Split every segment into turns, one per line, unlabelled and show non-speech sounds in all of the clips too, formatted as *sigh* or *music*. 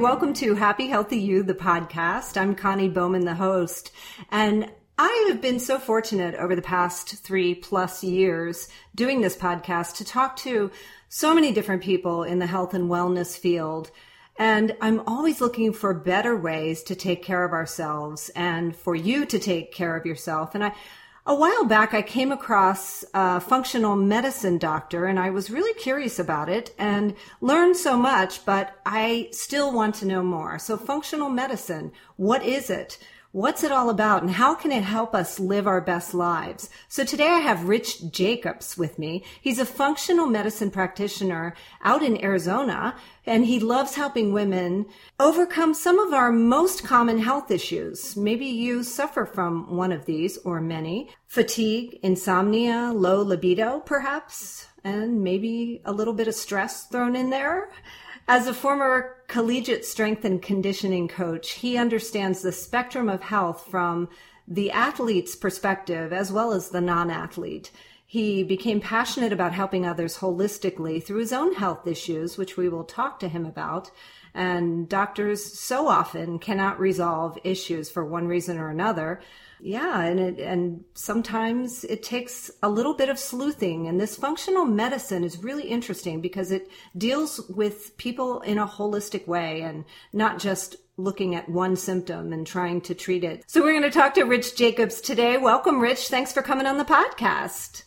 Welcome to Happy Healthy You, the podcast. I'm Connie Bowman, the host. And I have been so fortunate over the past three plus years doing this podcast to talk to so many different people in the health and wellness field. And I'm always looking for better ways to take care of ourselves and for you to take care of yourself. And I, a while back, I came across a functional medicine doctor and I was really curious about it and learned so much, but I still want to know more. So functional medicine, what is it? What's it all about and how can it help us live our best lives? So today I have Rich Jacobs with me. He's a functional medicine practitioner out in Arizona and he loves helping women overcome some of our most common health issues. Maybe you suffer from one of these or many. Fatigue, insomnia, low libido perhaps, and maybe a little bit of stress thrown in there. As a former collegiate strength and conditioning coach, he understands the spectrum of health from the athlete's perspective as well as the non athlete. He became passionate about helping others holistically through his own health issues, which we will talk to him about. And doctors so often cannot resolve issues for one reason or another. Yeah, and it, and sometimes it takes a little bit of sleuthing. And this functional medicine is really interesting because it deals with people in a holistic way and not just looking at one symptom and trying to treat it. So we're going to talk to Rich Jacobs today. Welcome, Rich. Thanks for coming on the podcast.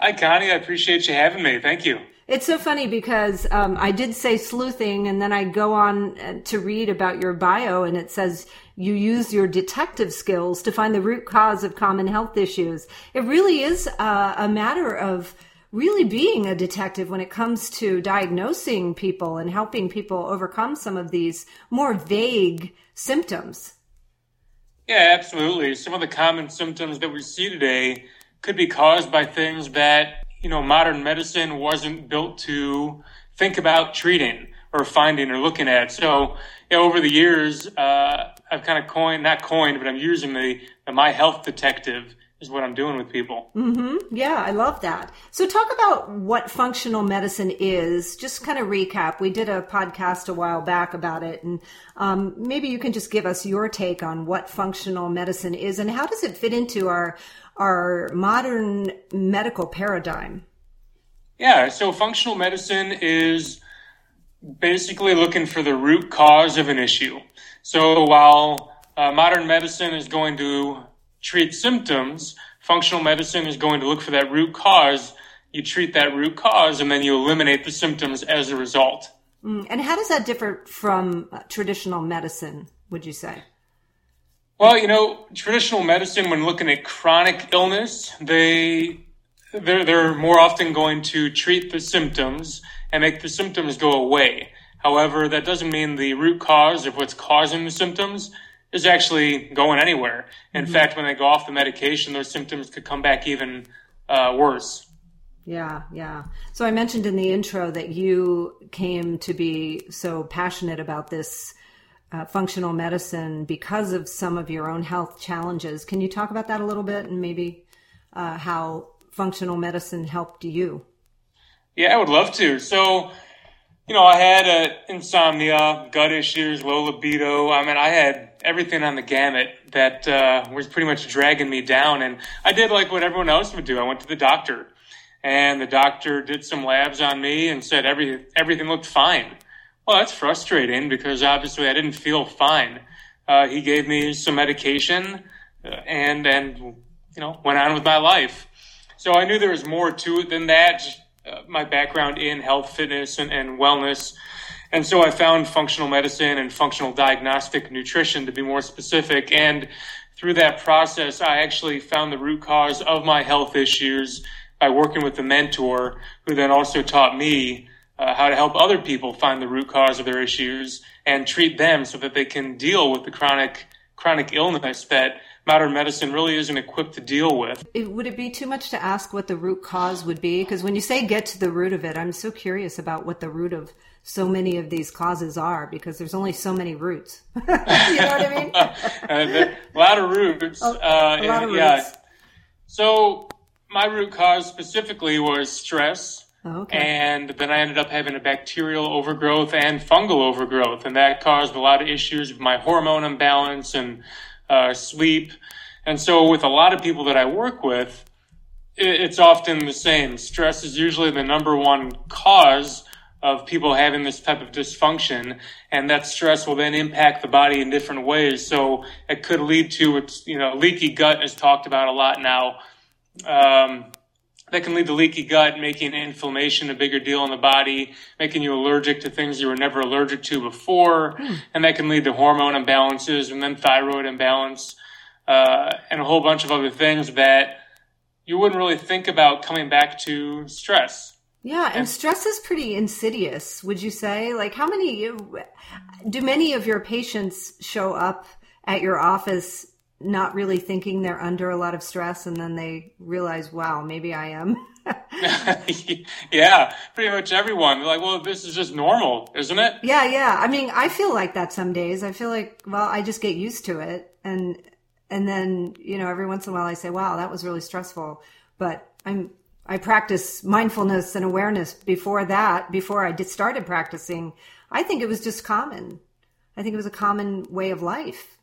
Hi, Connie. I appreciate you having me. Thank you.
It's so funny because um, I did say sleuthing, and then I go on uh, to read about your bio, and it says you use your detective skills to find the root cause of common health issues. It really is uh, a matter of really being a detective when it comes to diagnosing people and helping people overcome some of these more vague symptoms.
Yeah, absolutely. Some of the common symptoms that we see today could be caused by things that, you know, modern medicine wasn't built to think about treating or finding or looking at. So, you know, over the years, uh, I've kind of coined, not coined, but I'm using the, the My Health Detective is what I'm doing with people.
Mm-hmm. Yeah, I love that. So, talk about what functional medicine is. Just kind of recap. We did a podcast a while back about it, and um, maybe you can just give us your take on what functional medicine is and how does it fit into our our modern medical paradigm.
Yeah, so functional medicine is basically looking for the root cause of an issue. So while uh, modern medicine is going to treat symptoms, functional medicine is going to look for that root cause. You treat that root cause and then you eliminate the symptoms as a result.
Mm, and how does that differ from uh, traditional medicine, would you say?
Well, you know, traditional medicine, when looking at chronic illness, they they're, they're more often going to treat the symptoms and make the symptoms go away. However, that doesn't mean the root cause of what's causing the symptoms is actually going anywhere. In mm-hmm. fact, when they go off the medication, their symptoms could come back even uh, worse.
Yeah, yeah. So I mentioned in the intro that you came to be so passionate about this uh, functional medicine because of some of your own health challenges. Can you talk about that a little bit and maybe uh, how functional medicine helped you?
Yeah, I would love to. So, you know, I had uh, insomnia, gut issues, low libido. I mean, I had everything on the gamut that uh, was pretty much dragging me down. And I did like what everyone else would do. I went to the doctor, and the doctor did some labs on me and said every everything looked fine. Well, that's frustrating because obviously I didn't feel fine. Uh, he gave me some medication, uh, and and you know went on with my life. So I knew there was more to it than that. Uh, my background in health, fitness, and, and wellness. And so I found functional medicine and functional diagnostic nutrition to be more specific. And through that process, I actually found the root cause of my health issues by working with a mentor who then also taught me uh, how to help other people find the root cause of their issues and treat them so that they can deal with the chronic chronic illness that modern medicine really isn't equipped to deal with.
It, would it be too much to ask what the root cause would be? Because when you say get to the root of it, I'm so curious about what the root of so many of these causes are because there's only so many roots. *laughs* you know what I mean? *laughs*
a lot of roots.
A, uh, a lot of yeah. roots.
So my root cause specifically was stress.
Oh, okay.
And then I ended up having a bacterial overgrowth and fungal overgrowth, and that caused a lot of issues with my hormone imbalance and uh, sleep. And so, with a lot of people that I work with, it's often the same. Stress is usually the number one cause of people having this type of dysfunction, and that stress will then impact the body in different ways. So it could lead to, you know, leaky gut is talked about a lot now. Um, that can lead to leaky gut, making inflammation a bigger deal in the body, making you allergic to things you were never allergic to before, mm. and that can lead to hormone imbalances and then thyroid imbalance, uh, and a whole bunch of other things that you wouldn't really think about coming back to stress.
Yeah, and stress is pretty insidious, would you say? Like, how many do many of your patients show up at your office not really thinking they're under a lot of stress and then they realize, wow, maybe I am. *laughs* *laughs*
yeah, pretty much everyone. They're like, well, this is just normal, isn't it?
Yeah, yeah. I mean, I feel like that some days. I feel like, well, I just get used to it. And, and then, you know, every once in a while I say, wow, that was really stressful. But I'm, I practice mindfulness and awareness before that, before I did started practicing. I think it was just common. I think it was a common way of life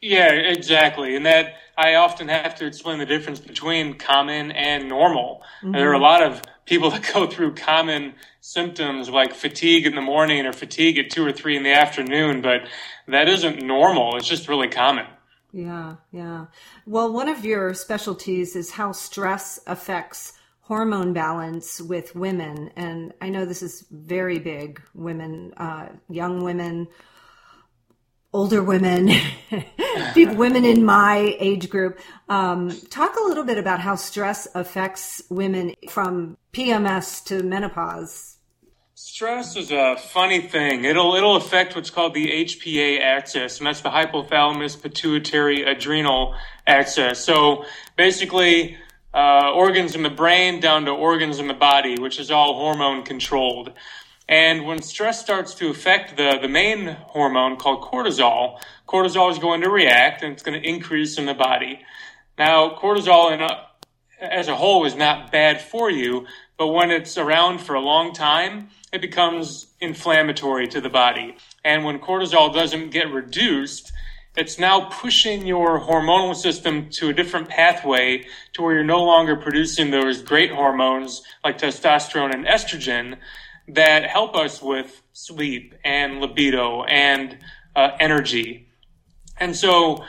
yeah, exactly. And that I often have to explain the difference between common and normal. Mm-hmm. There are a lot of people *laughs* that go through common symptoms like fatigue in the morning or fatigue at two or three in the afternoon, but that isn't normal. It's just really common.
Yeah, yeah. Well, one of your specialties is how stress affects hormone balance with women. And I know this is very big women, uh, young women older women, *laughs* women in my age group. Um, talk a little bit about how stress affects women from PMS to menopause.
Stress is a funny thing. It'll it'll affect what's called the HPA axis, and that's the hypothalamus pituitary adrenal axis. So basically, uh, organs in the brain down to organs in the body, which is all hormone controlled. And when stress starts to affect the, the main hormone called cortisol, cortisol is going to react and it's going to increase in the body. Now, cortisol in a, as a whole is not bad for you, but when it's around for a long time, it becomes inflammatory to the body. And when cortisol doesn't get reduced, it's now pushing your hormonal system to a different pathway to where you're no longer producing those great hormones like testosterone and estrogen that help us with sleep and libido and uh, energy. And so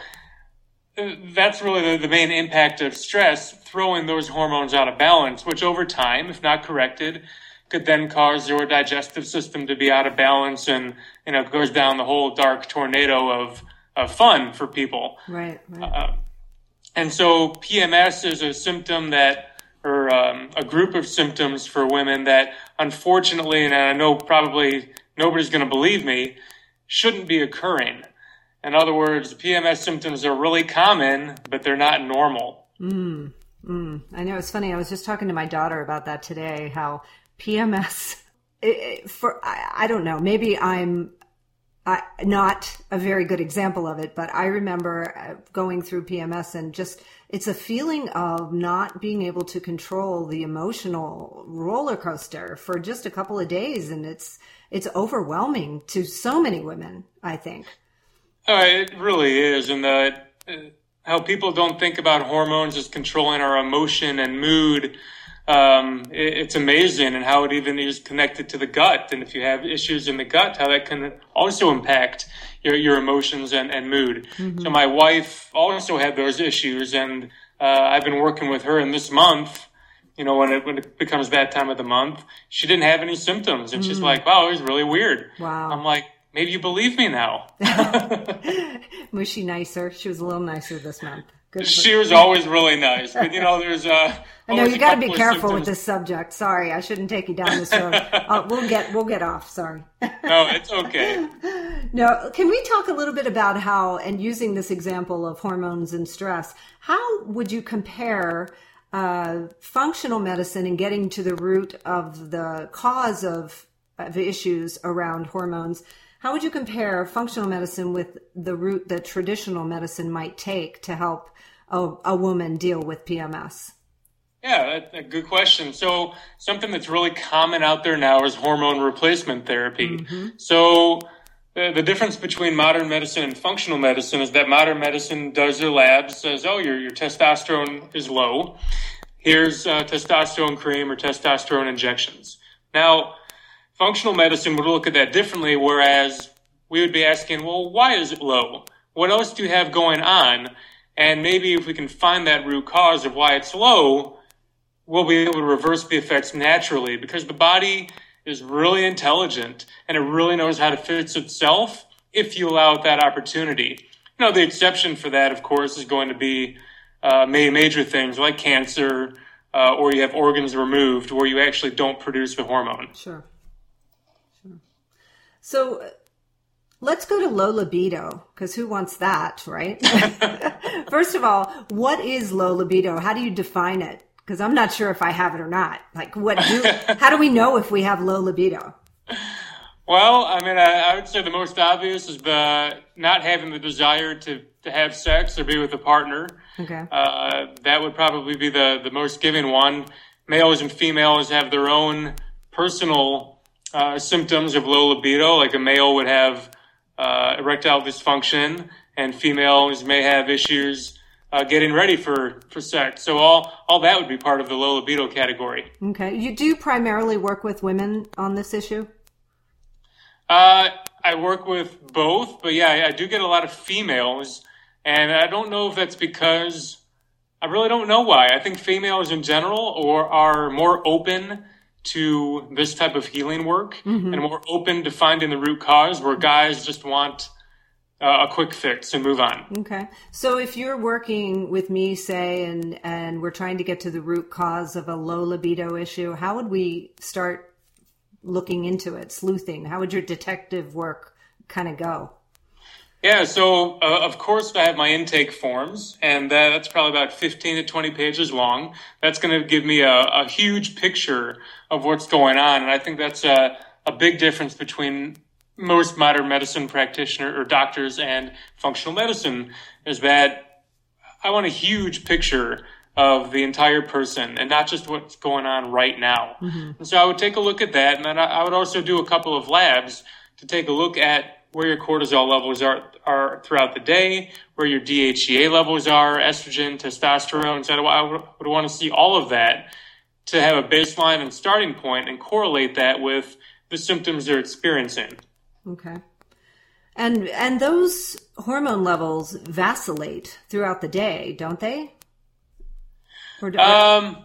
uh, that's really the, the, main impact of stress, throwing those hormones out of balance, which over time, if not corrected, could then cause your digestive system to be out of balance and, you know, goes down the whole dark tornado of, of fun for people.
Right. right. Uh,
and so PMS is a symptom that or um, a group of symptoms for women that unfortunately, and I know probably nobody's going to believe me, shouldn't be occurring. In other words, PMS symptoms are really common, but they're not normal.
Mm, mm. I know it's funny. I was just talking to my daughter about that today. How PMS, it, it, for I, I, don't know. Maybe I'm not a very good example of it, but I remember uh, going through PMS and just it's a feeling of not being able to control the emotional roller coaster for just a couple of days and it's it's overwhelming to so many women i think.
Uh, it really is and the uh, how people don't think about hormones as controlling our emotion and mood um, it, it's amazing and how it even is connected to the gut and if you have issues in the gut how that can also impact your, your emotions and, and mood. Mm-hmm. So my wife also had those issues, and uh, I've been working with her. in this month, you know, when it when it becomes that time of the month, she didn't have any symptoms, and mm-hmm. she's mm. like, "Wow, it was really weird."
Wow.
I'm like, maybe you believe me now. *laughs*
was she nicer? She was a little nicer this month.
she was always really nice, but you know, there's uh.
I know you got to be careful with this subject. Sorry, I shouldn't take you down this road. *laughs* uh, we'll get we'll get off. Sorry.
no, it's okay. *laughs*
no, can we talk a little bit about how, and using this example of hormones and stress, how would you compare uh, functional medicine and getting to the root of the cause of, of issues around hormones? How would you compare functional medicine with the route that traditional medicine might take to help a, a woman deal with PMS?
Yeah, that's a good question. So, something that's really common out there now is hormone replacement therapy. Mm-hmm. So, the, the difference between modern medicine and functional medicine is that modern medicine does their labs, says, oh, your, your testosterone is low. Here's uh, testosterone cream or testosterone injections. Now, functional medicine would look at that differently, whereas we would be asking, well, why is it low? What else do you have going on? And maybe if we can find that root cause of why it's low, we'll be able to reverse the effects naturally because the body is really intelligent and it really knows how to fix itself if you allow it that opportunity. You know, the exception for that, of course, is going to be uh, major things like cancer uh, or you have organs removed where you actually don't produce the hormone.
Sure. Sure. So let's go to low libido because who wants that, right? *laughs* *laughs* First of all, what is low libido? How do you define it? Because I'm not sure if I have it or not. Like, what do? *laughs* how do we know if we have low libido?
Well, I mean, I, I, would say the most obvious is the not having the desire to, to have sex or be with a partner.
Okay.
Uh, that would probably be the, the most given one. Males and females have their own personal uh, symptoms of low libido, like a male would have uh, erectile dysfunction, and females may have issues uh, getting ready for, for sex. So all all that would be part of the low libido category.
Okay, you do primarily work with women on this issue.
Uh, I work with both, but yeah, I do get a lot of females, and I don't know if that's because I really don't know why. I think females in general or are more open to this type of healing work mm-hmm. and more open to finding the root cause where guys just want uh, a quick fix and move on.
Okay. So if you're working with me, say, and, and we're trying to get to the root cause of a low libido issue, how would we start looking into it, sleuthing? How would your detective work kind of go?
Yeah, so uh, of course I have my intake forms, and that, that's probably about 15 to 20 pages long. That's going to give me a, a, huge picture of what's going on, and I think that's a, a big difference between most modern medicine practitioner or doctors and functional medicine is that I want a huge picture of the entire person and not just what's going on right now. Mm-hmm. And so I would take a look at that, and then I, would also do a couple of labs to take a look at where your cortisol levels are, are throughout the day, where your DHEA levels are, estrogen, testosterone. So I would, would want to see all of that to have a baseline and starting point and correlate that with the symptoms they're experiencing.
Okay. And and those hormone levels vacillate throughout the day, don't they?
Or do um,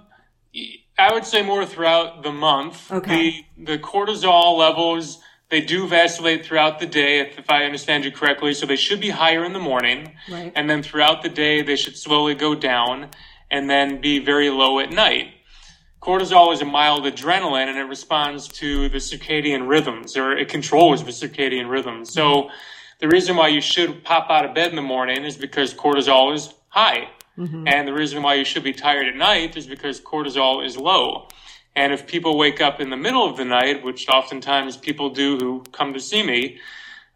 I would say more throughout the month.
Okay.
The, the cortisol levels they do vacillate throughout the day, if, if, I understand you correctly. So they should be higher in the morning.
Right.
And then throughout the day, they should slowly go down and then be very low at night. Cortisol is a mild adrenaline and it responds to the circadian rhythms or it controls the circadian rhythms. So the reason why you should pop out of bed in the morning is because cortisol is high. Mm-hmm. And the reason why you should be tired at night is because cortisol is low. And if people wake up in the middle of the night, which oftentimes people do who come to see me,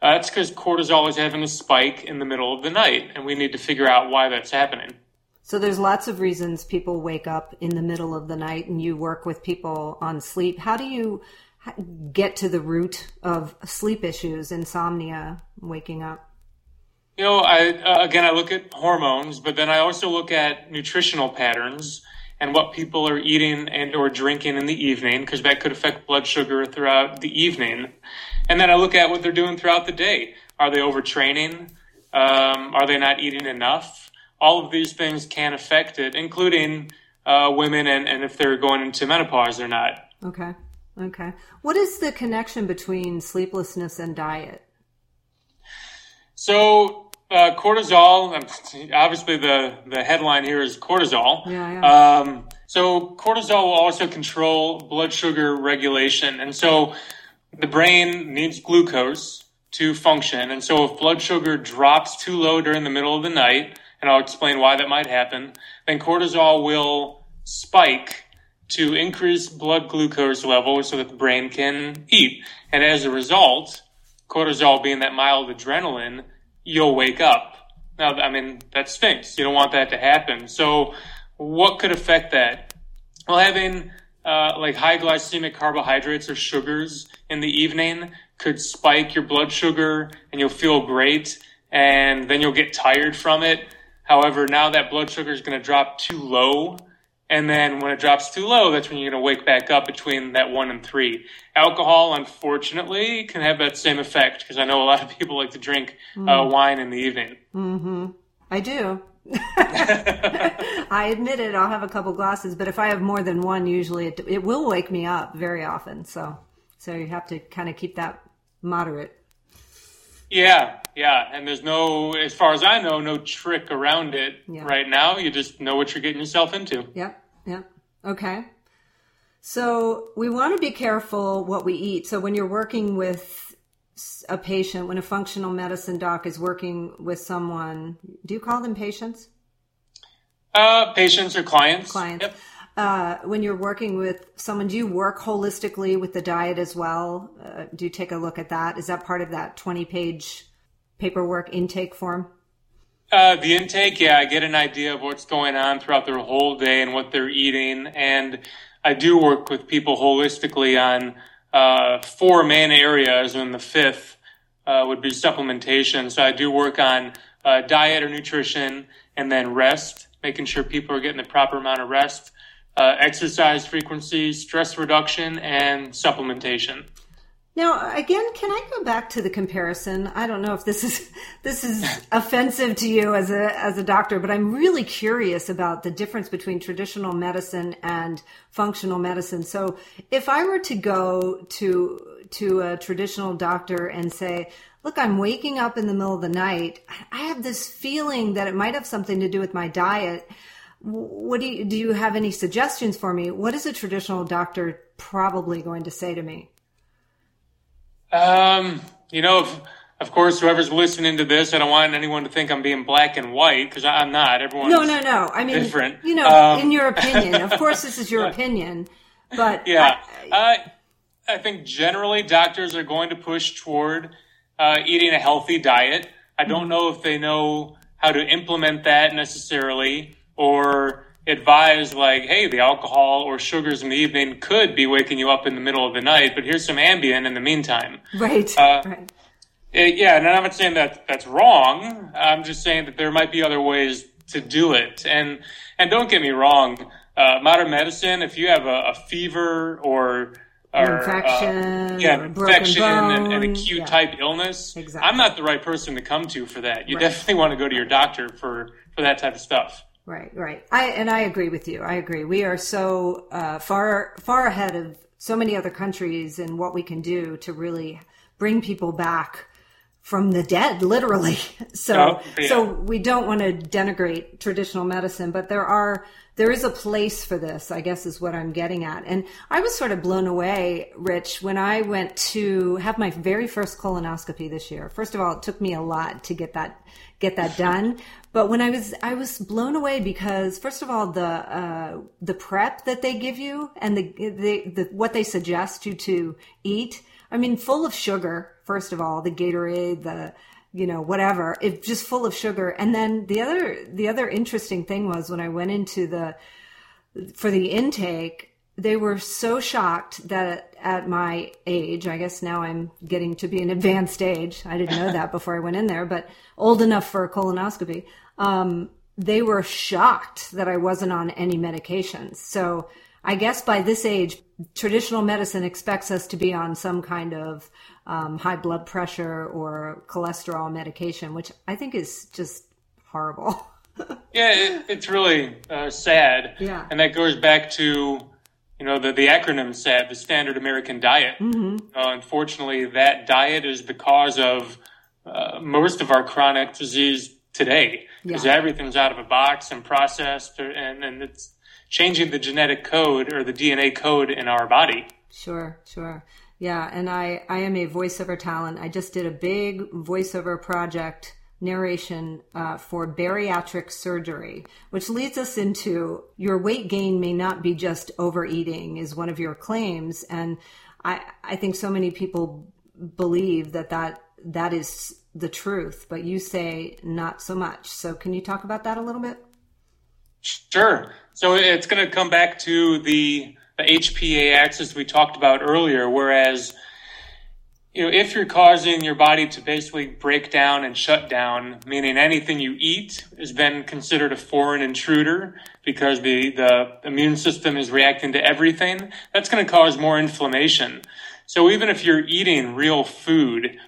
uh, that's because cortisol is having a spike in the middle of the night, and we need to figure out why that's happening.
So there's lots of reasons people wake up in the middle of the night, and you work with people on sleep. How do you get to the root of sleep issues, insomnia, waking up?
You know, I uh, again I look at hormones, but then I also look at nutritional patterns and what people are eating and or drinking in the evening because that could affect blood sugar throughout the evening. And then I look at what they're doing throughout the day. Are they overtraining? Um, are they not eating enough? All of these things can affect it, including uh, women and, and if they're going into menopause or not.
Okay. Okay. What is the connection between sleeplessness and diet?
So uh, cortisol. um, *laughs* Obviously, the the headline here is cortisol.
Yeah, yeah.
Um, so cortisol will also control blood sugar regulation, and so the brain needs glucose to function. And so if blood sugar drops too low during the middle of the night, and I'll explain why that might happen, then cortisol will spike to increase blood glucose levels so that the brain can eat. And as a result, cortisol being that mild adrenaline, you'll wake up. Now, I mean, that stinks. You don't want that to happen. So what could affect that? Well, having uh, like high glycemic carbohydrates or sugars in the evening could spike your blood sugar and you'll feel great and then you'll get tired from it. However, now that blood sugar is going to drop too low. And then when it drops too low, that's when you're going to wake back up between that one and three. Alcohol, unfortunately, can have that same effect because I know a lot of people like to drink uh, wine in the evening.
Mm-hmm. I do. *laughs* *laughs* I admit it. I'll have a couple glasses, but if I have more than one, usually it, it will wake me up very often. So, so you have to kind of keep that moderate.
Yeah, yeah. And there's no, as far as I know, no trick around it
Yeah.
right now. You just know what you're getting yourself into.
Yep. Yep. Okay. So we want to be careful what we eat. So when you're working with a patient, when a functional medicine doc is working with someone, do you call them patients?
Uh, patients or clients.
Clients.
Yep.
Uh, when you're working with someone, do you work holistically with the diet as well? Uh, do you take a look at that? Is that part of that 20 page paperwork intake form?
Uh, the intake, yeah, I get an idea of what's going on throughout their whole day and what they're eating. And I do work with people holistically on uh, four main areas, and the fifth uh, would be supplementation. So I do work on diet or nutrition and then rest, making sure people are getting the proper amount of rest, uh, exercise frequency, stress reduction, and supplementation.
Now, again, can I go back to the comparison? I don't know if this is *laughs* this is offensive to you as a as a doctor, but I'm really curious about the difference between traditional medicine and functional medicine. So, if I were to go to to a traditional doctor and say, "Look, I'm waking up in the middle of the night. I have this feeling that it might have something to do with my diet." What do you do? You have any suggestions for me? What is a traditional doctor probably going to say to me?
Um, you know, if, of course, whoever's listening to this, I don't want anyone to think I'm being black and white because I'm not. Everyone's
No, no, no. I mean,
different.
you know,
Um,
in your opinion. *laughs* Of course, this is your opinion, but
Yeah,
I-
I, I think generally doctors are going to push toward uh, eating a healthy diet. I
Mm-hmm.
don't know if they know how to implement that necessarily or advise like, hey, the alcohol or sugars in the evening could be waking you up in the middle of the night, but here's some Ambien in the meantime.
right,
uh,
right.
Uh, yeah, and I'm not saying that that's wrong. I'm just saying that there might be other ways to do it. And and don't get me wrong, uh, modern medicine. If you have a, a fever or or
Infection,
uh, yeah,
or a broken
infection and an acute
yeah.
type illness,
Exactly.
I'm not the right person to come to for that. You
Right.
definitely want to go to your doctor for for that type of stuff.
Right, right. I and I agree with you. I agree. We are so uh, far far ahead of so many other countries in what we can do to really bring people back from the dead, literally. *laughs* So
Oh, yeah.
so we don't want to denigrate traditional medicine, but there are there is a place for this. I guess is what I'm getting at. And I was sort of blown away, Rich, when I went to have my very first colonoscopy this year. First of all, it took me a lot to get that get that done. But when I was I was blown away because first of all the uh, the prep that they give you and the, the the what they suggest you to eat. I mean, full of sugar. First of all, the Gatorade, the you know whatever, it's just full of sugar. And then the other the other interesting thing was when I went into the for the intake, they were so shocked that at my age, I guess now I'm getting to be an advanced age. I didn't know that before I went in there, but old enough for a colonoscopy. Um, they were shocked that I wasn't on any medications. So I guess by this age, traditional medicine expects us to be on some kind of um, high blood pressure or cholesterol medication, which I think is just horrible. *laughs*
Yeah, it, it's really uh, sad.
Yeah.
And that goes back to, you know, the, the acronym SAD, the Standard American Diet.
Mm-hmm.
Uh, unfortunately, that diet is the cause of uh, most of our chronic disease today because yeah. everything's out of a box and processed, and, and it's changing the genetic code or the DNA code in our body.
Sure, sure. Yeah, and I, I am a voiceover talent. I just did a big voiceover project narration uh, for bariatric surgery, which leads us into your weight gain may not be just overeating, is one of your claims. And I, I think so many people believe that, that that is the truth, but you say not so much. So, can you talk about that a little bit?
Sure. So, it's going to come back to the, the HPA axis we talked about earlier, whereas you know, if you're causing your body to basically break down and shut down, meaning anything you eat has been considered a foreign intruder because the, the immune system is reacting to everything, that's going to cause more inflammation. So even if you're eating real food,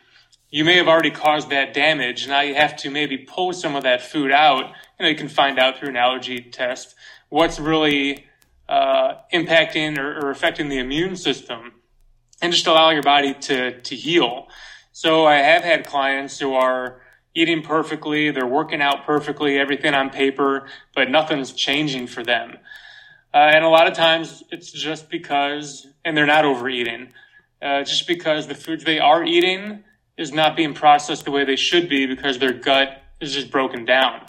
you may have already caused that damage. Now you have to maybe pull some of that food out. You know, you can find out through an allergy test what's really uh, impacting or, or affecting the immune system and just allow your body to, to heal. So I have had clients who are eating perfectly, they're working out perfectly, everything on paper, but nothing's changing for them. Uh, and a lot of times it's just because, and they're not overeating, uh, just because the foods they are eating is not being processed the way they should be because their gut is just broken down.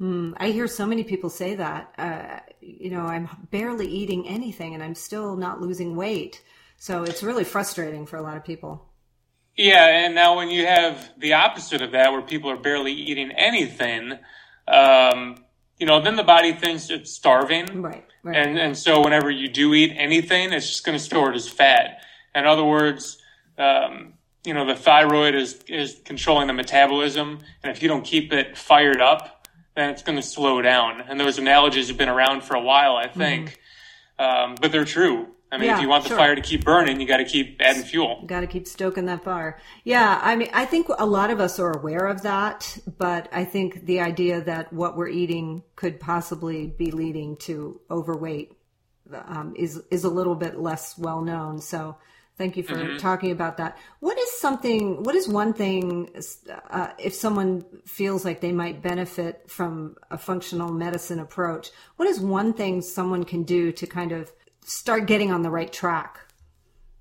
Mm, I hear so many people say that. Uh, you know, I'm barely eating anything and I'm still not losing weight. So it's really frustrating for a lot of people.
Yeah, and now when you have the opposite of that, where people are barely eating anything, um, you know, then the body thinks it's starving,
right? Right.
And and so whenever you do eat anything, it's just going to store it as fat. In other words, um, you know, the thyroid is is controlling the metabolism, and if you don't keep it fired up, then it's going to slow down. And those analogies have been around for a while, I think, mm-hmm. um, but they're true. I mean, yeah, if you want the sure. fire to keep burning, you got to keep adding fuel.
Got to keep stoking that fire. Yeah, I mean, I think a lot of us are aware of that, but I think the idea that what we're eating could possibly be leading to overweight um, is is a little bit less well known. So, thank you for mm-hmm. talking about that. What is something? What is one thing? Uh, if someone feels like they might benefit from a functional medicine approach, what is one thing someone can do to kind of start getting on the right track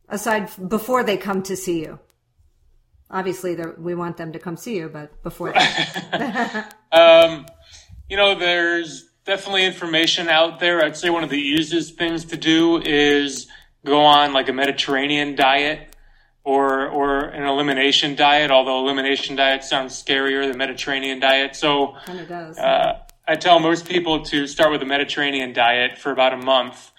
aside before they come to see you obviously we want them to come see you but before *laughs*
um, you know there's definitely information out there i'd say one of the easiest things to do is go on like a mediterranean diet or or an elimination diet although elimination diet sounds scarier than mediterranean diet so
kind of does
uh, i tell most people to start with a mediterranean diet for about a month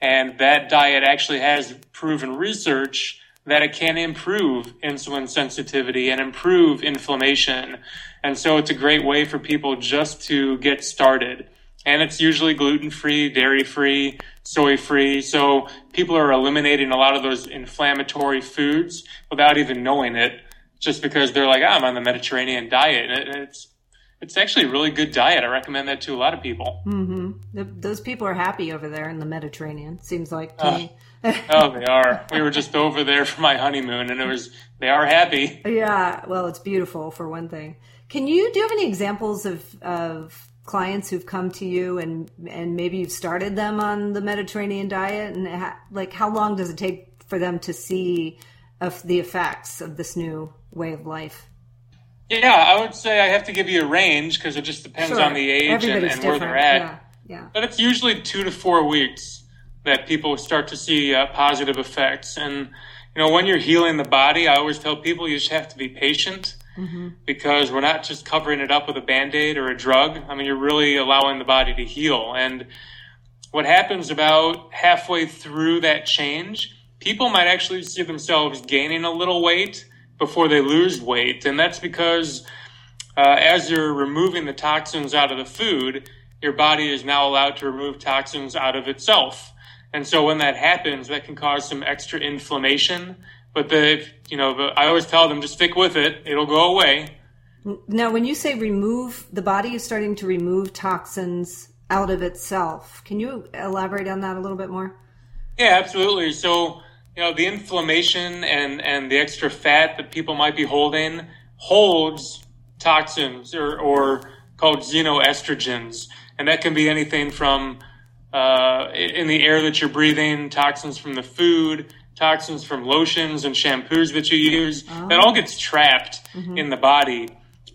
and that diet actually has proven research that it can improve insulin sensitivity and improve inflammation. And so it's a great way for people just to get started. And it's usually gluten free, dairy free, soy free. So people are eliminating a lot of those inflammatory foods without even knowing it, just because they're like, oh, I'm on the Mediterranean diet. And it's it's actually a really good diet. I recommend that to a lot of people.
Mm-hmm. Those people are happy over there in the Mediterranean. Seems like to uh, me.
oh, they are. We were just over there for my honeymoon, and it was they are happy.
Yeah, well, it's beautiful for one thing. Can you do you have any examples of of clients who've come to you and and maybe you've started them on the Mediterranean diet, and ha, like how long does it take for them to see of the effects of this new way of life?
Yeah, I would say I have to give you a range because it just depends sure. on the age and, and where they're at.
Yeah. yeah.
But it's usually two to four weeks that people start to see uh, positive effects. And, you know, when you're healing the body, I always tell people you just have to be patient mm-hmm. because we're not just covering it up with a band aid or a drug. I mean, you're really allowing the body to heal. And what happens about halfway through that change, people might actually see themselves gaining a little weight before they lose weight. And that's because uh, as you're removing the toxins out of the food, your body is now allowed to remove toxins out of itself. And so when that happens, that can cause some extra inflammation. But the, you know, I always tell them just stick with it. It'll go away.
Now, when you say remove, the body is starting to remove toxins out of itself. Can you elaborate on that a little bit more?
Yeah, absolutely. So you know the inflammation and and the extra fat that people might be holding holds toxins or, or called xenoestrogens. And that can be anything from uh, in the air that you're breathing, toxins from the food, toxins from lotions and shampoos that you use. Oh. That all gets trapped mm-hmm. in the body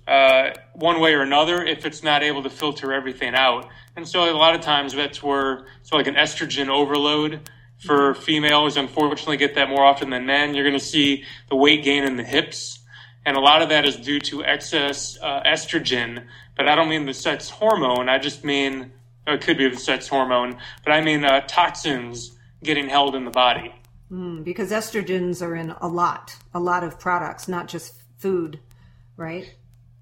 uh, one way or another if it's not able to filter everything out. And so a lot of times that's where, so like an estrogen overload for mm-hmm. females, unfortunately, get that more often than men. You're going to see the weight gain in the hips. And a lot of that is due to excess uh, estrogen. But I don't mean the sex hormone. I just mean, it could be the sex hormone, but I mean uh, toxins getting held in the body.
Mm, because estrogens are in a lot, a lot of products, not just food, right?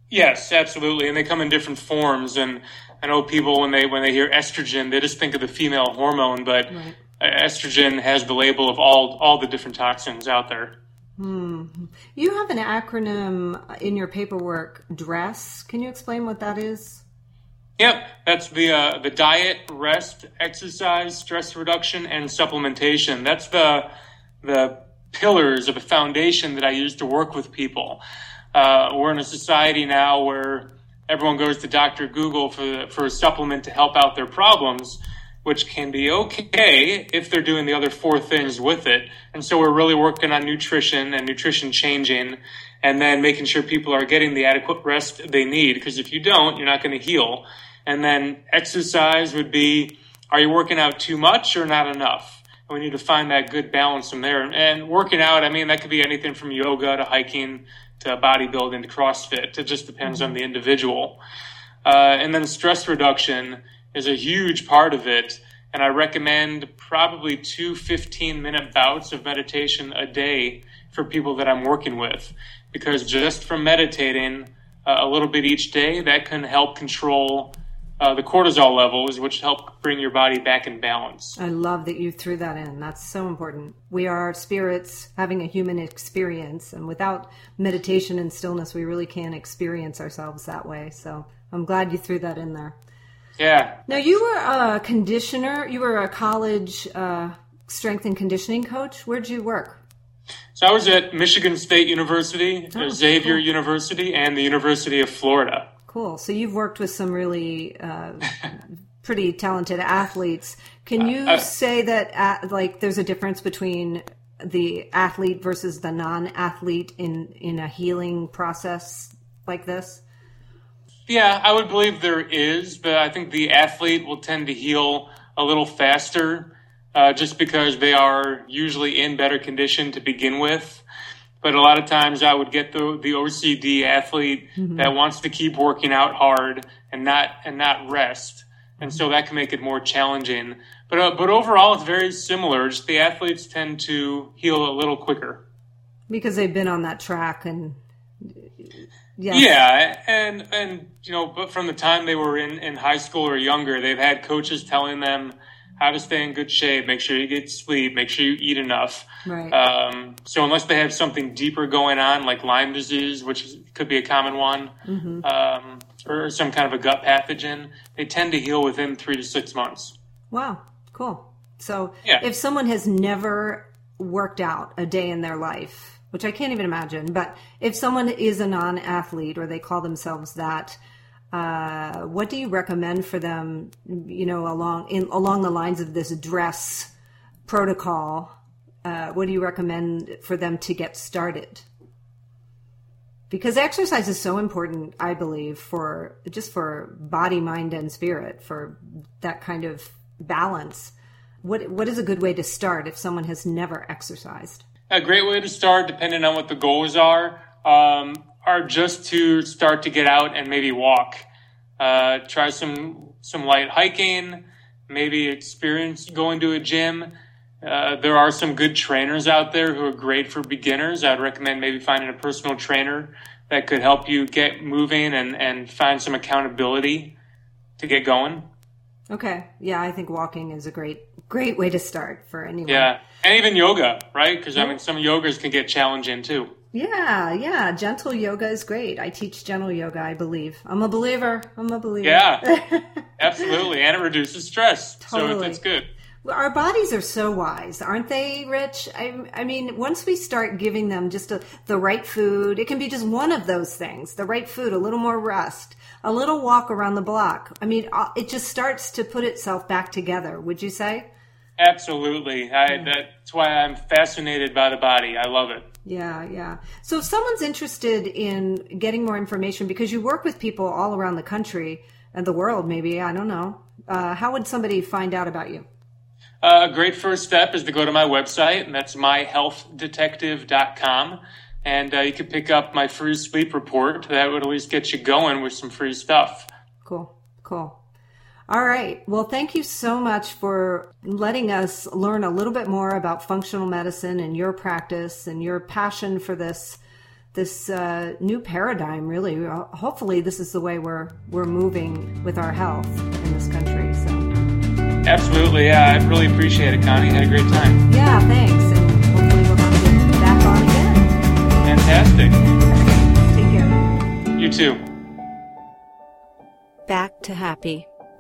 Yes, absolutely, and they come in different forms. And I know people when they when they hear estrogen, they just think of the female hormone, but right. estrogen has the label of all all the different toxins out there.
Hmm. You have an acronym in your paperwork, DRESS. Can you explain what that is?
Yep, that's the uh, the diet, rest, exercise, stress reduction, and supplementation. That's the the pillars of a foundation that I use to work with people. Uh, we're in a society now where everyone goes to Dr. Google for, for a supplement to help out their problems, which can be okay if they're doing the other four things with it. And so we're really working on nutrition and nutrition changing and then making sure people are getting the adequate rest they need. Because if you don't, you're not going to heal. And then exercise would be, are you working out too much or not enough? And we need to find that good balance from there. And working out, I mean, that could be anything from yoga to hiking to bodybuilding to CrossFit. It just depends on the individual. Uh, and then stress reduction is a huge part of it. And I recommend probably two 15 minute bouts of meditation a day for people that I'm working with. Because just from meditating uh, a little bit each day, that can help control uh, the cortisol levels, which help bring your body back in balance.
I love that you threw that in. That's so important. We are spirits having a human experience, and without meditation and stillness, we really can't experience ourselves that way. So I'm glad you threw that in there.
Yeah.
Now, you were a conditioner, you were a college uh, strength and conditioning coach. Where'd you work?
So I was at Michigan State University, oh, Xavier cool. University, and the University of Florida.
Cool. So you've worked with some really uh, pretty talented athletes. Can you uh, uh, say that uh, like there's a difference between the athlete versus the non-athlete in in a healing process like this?
Yeah, I would believe there is, but I think the athlete will tend to heal a little faster uh, just because they are usually in better condition to begin with. But a lot of times I would get the the OCD athlete mm-hmm. that wants to keep working out hard and not and not rest, and so that can make it more challenging. But uh, but overall, it's very similar. Just the athletes tend to heal a little quicker
because they've been on that track and.
Yes. Yeah, and and you know, but from the time they were in in high school or younger, they've had coaches telling them how to stay in good shape, make sure you get sleep, make sure you eat enough.
Right.
Um, so unless they have something deeper going on, like Lyme disease, which could be a common one, mm-hmm. um, or some kind of a gut pathogen, they tend to heal within three to six months.
Wow, cool. So yeah. if someone has never worked out a day in their life, which I can't even imagine, but if someone is a non-athlete or they call themselves that, uh, what do you recommend for them? You know, along in along the lines of this dress protocol, uh, what do you recommend for them to get started? Because exercise is so important, I believe, for just for body, mind, and spirit, for that kind of balance. What what is a good way to start if someone has never exercised?
A great way to start, depending on what the goals are. Um, are just to start to get out and maybe walk. Uh, try some some light hiking, maybe experience going to a gym. Uh, there are some good trainers out there who are great for beginners. I'd recommend maybe finding a personal trainer that could help you get moving and, and find some accountability to get going.
Okay. Yeah, I think walking is a great great way to start for anyone.
Yeah. And even yoga, right? Because I mean some yogas can get challenging too.
Yeah, yeah. Gentle yoga is great. I teach gentle yoga, I believe. I'm a believer. I'm a believer.
Yeah, *laughs* absolutely. And it reduces stress. Totally. So it's good.
Our bodies are so wise, aren't they, Rich? I, I mean, once we start giving them just a, the right food, it can be just one of those things the right food, a little more rest, a little walk around the block. I mean, uh, it just starts to put itself back together, would you say?
Absolutely. I, that's why I'm fascinated by the body. I love it.
Yeah, yeah. So if someone's interested in getting more information, because you work with people all around the country and the world, maybe, I don't know, uh, how would somebody find out about you?
Uh, a great first step is to go to my website, and that's myhealthdetective.com. And uh, you can pick up my free sleep report. That would at least get you going with some free stuff.
Cool, cool. All right. Well, thank you so much for letting us learn a little bit more about functional medicine and your practice and your passion for this this uh, new paradigm. Really, hopefully, this is the way we're we're moving with our health in this country. So.
Absolutely, yeah. I really appreciate it, Connie. Had a great time.
Yeah, thanks. And hopefully we'll have you back on
again. Fantastic. *laughs*
Take care.
You too.
Back to Happy.